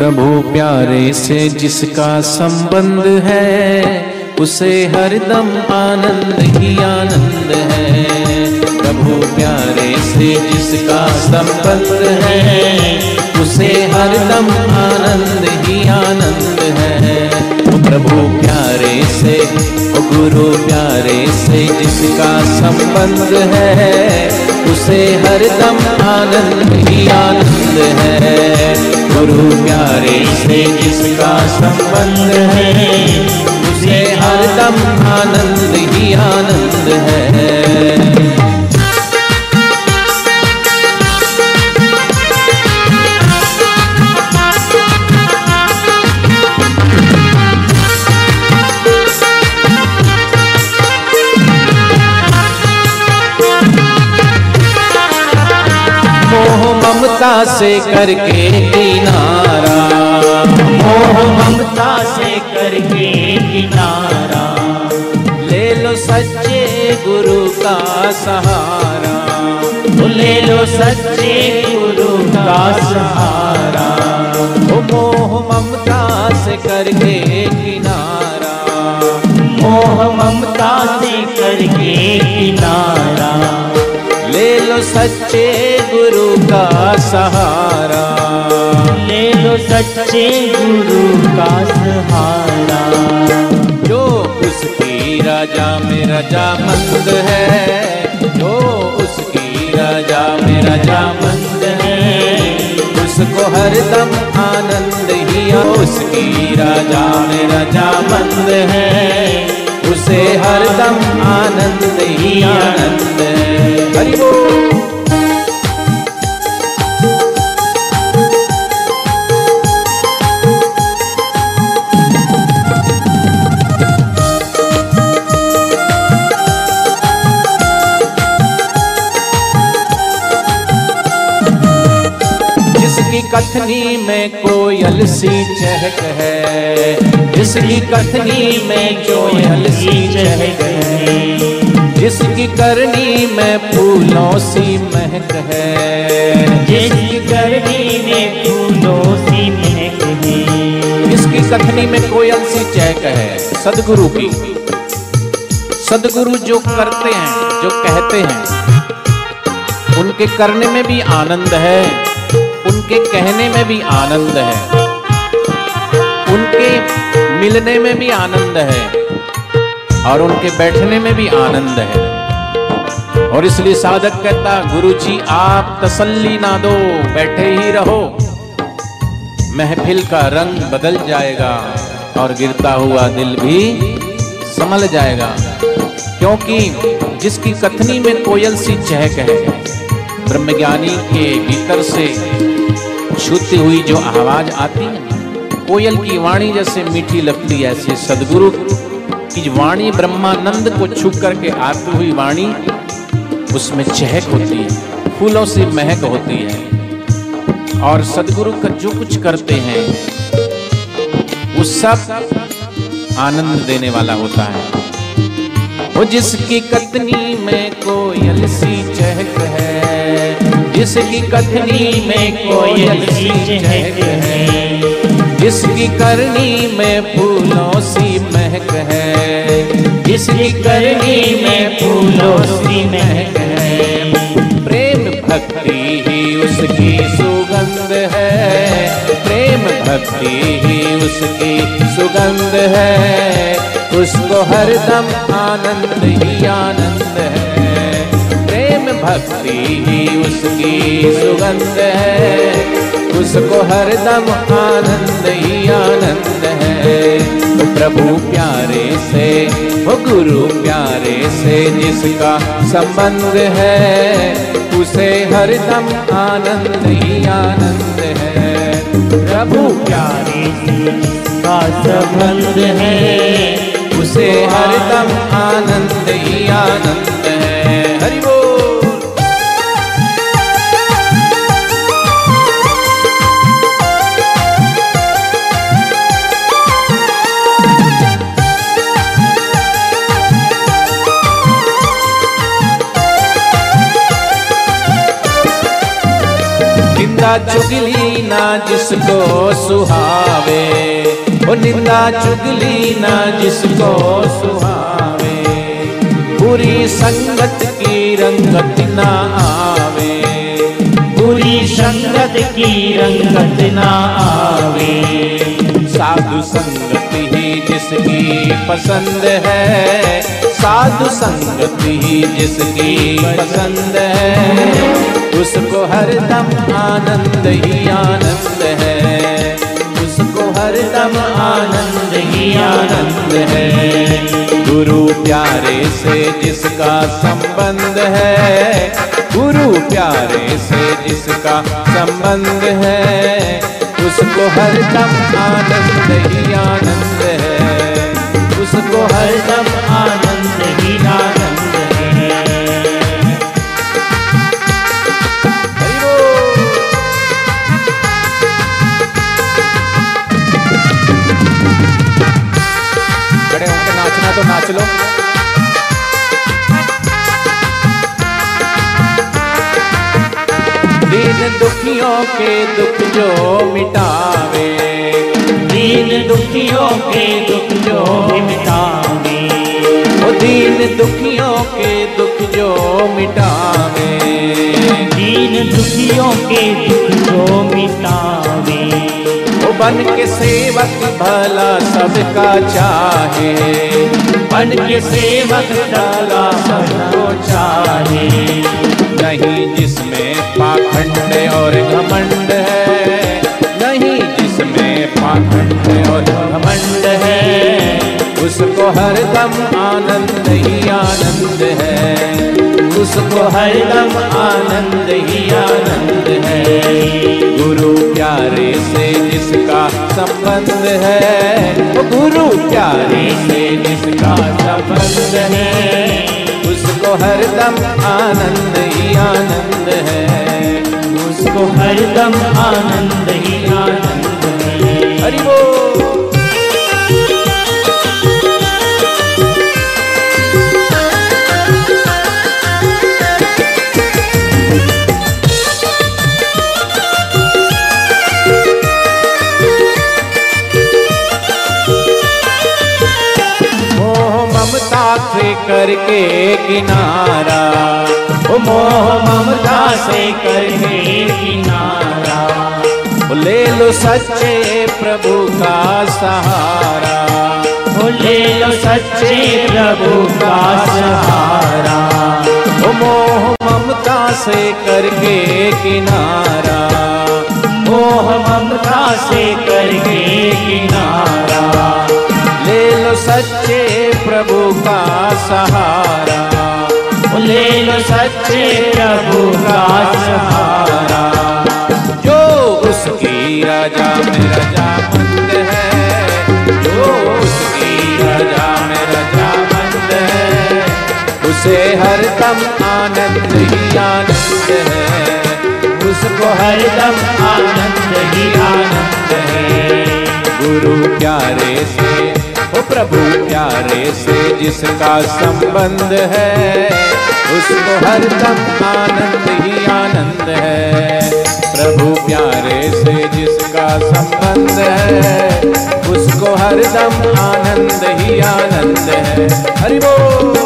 प्रभु प्यारे से जिसका संबंध है, उसे हरदम आनंद ही आनंद है। प्रभु प्यारे से जिसका संबंध है, उसे हरदम आनंद ही आनंद है। प्रभु प्यारे से गुरु प्यारे से जिसका संबंध है, उसे हरदम आनंद ही आनंद है। गुरु प्यारे से जिसका संबंध है उसे हरदम आनंद ही आनंद है। ममता से करके किनारा। मोह ममता से करके किनारा। ले लो सच्चे गुरु का सहारा। ले लो सच्चे गुरु का सहारा। मोह ममता से करके किनारा। मोह ममता से करके किनारा। ले लो सच्चे गुरु का सहारा। ले लो सच्चे गुरु का सहारा। जो उसकी राजा में रजामंद है जो उसकी राजा में रजामंद है। उसको हरदम आनंद ही उसकी राजा में राजा मंद है। उसे हरदम आनंद ही आनंद है। हरि कथनी में कोयल सी चहक है। जिसकी कथनी में कोयल सी चहक है। जिसकी करनी में फूलों सी महक है। जिसकी करनी में फूलों सी महक है। जिसकी कथनी में कोयल सी चहक है। सदगुरु की। सदगुरु जो करते हैं, जो कहते हैं, उनके करने में भी आनंद है। उनके कहने में भी आनंद है। उनके मिलने में भी आनंद है। और उनके बैठने में भी आनंद है। और इसलिए साधक कहता गुरु जी आप तसल्ली ना दो, बैठे ही रहो। महफिल का रंग बदल जाएगा और गिरता हुआ दिल भी संभल जाएगा। क्योंकि जिसकी कथनी में कोयल सी चहक है, ब्रह्मज्ञानी के भीतर से छूती हुई जो आवाज़ आती है कोयल की वाणी जैसे मीठी लगती है ऐसे सदगुरु की वाणी ब्रह्मानंद को छू करके आती हुई वाणी, उसमें चहक होती है, फूलों से महक होती है। और सदगुरु का जो कुछ करते हैं, वो सब आनंद देने वाला होता है। वो जिसकी कतनी में कोयल सी चहक है जिसकी कथनी में कोयल सी चहक है, जिसकी करनी में फूलों सी महक है, जिसकी करनी में फूलों सी महक है। प्रेम भक्ति ही उसकी सुगंध है, प्रेम भक्ति ही उसकी सुगंध है। उसको हरदम आनंद ही आनंद भक्ति ही उसकी सुगंध है। उसको हरदम आनंद ही आनंद है। तो प्रभु प्यारे से, वो गुरु प्यारे से जिसका संबंध है, उसे हरदम आनंद ही आनंद है। प्रभु प्यारे से का संबंध है निंदा चुगली ना जिसको सुहावे। ओ निंदा चुगली ना जिसको सुहावे। बुरी संगत की रंगत ना आवे। बुरी संगत की रंगत ना आवे। साधु संगत ही जिसकी पसंद है। साधु संगत ही जिसकी पसंद है। उसको हरदम आनंद ही आनंद है। उसको हरदम आनंद ही आनंद है। गुरु प्यारे से जिसका संबंध है, गुरु प्यारे से जिसका संबंध है, उसको हरदम आनंद ही आनंद है। उसको हरदम आनंद ही आनंद होकर तो नाच लो। दीन दुखियों के दुख जो मिटावे दीन दुखियों के दुख जो मिटावे ओ दीन दुखियों के दुख जो मिटावे। दीन दुखियों के दुख जो मिटावे। ओ बन के सेवक भला सबका चाहे। बन के सेवक डाला सबको चाहे। नहीं जिसमें पाखंड और घमंड है। नहीं जिसमें पाखंड और घमंड है। उसको हर दम आनंद ही आनंद है। उसको हरदम आनंद ही आनंद है। गुरु प्यारे से जिसका संबंध है गुरु प्यारे से जिसका संबंध है, उसको हरदम आनंद ही आनंद है। उसको हरदम आनंद ही आनंद है। हरि बोल। करके किनारा। ओ मोह ममता से करके किनारा। ओ ले लो सच्चे प्रभु का सहारा। ओ ले लो सच्चे प्रभु का सहारा। ओ मोह ममता से करके किनारा। मोह ममता से करके किनारा। सहारा। ले लो सच्चे प्रभु का सहारा। जो उसकी राजा में रजामंद है, जो उसकी राजा में रजामंद है, उसे हरदम आनंद ही आनंद है, उसको हरदम आनंद ही आनंद है। गुरु प्यारे से ओ प्रभु प्यारे से जिसका संबंध है, उसको हर दम आनंद ही आनंद है। प्रभु प्यारे से जिसका संबंध है, उसको हर दम आनंद ही आनंद है। हरि बोल।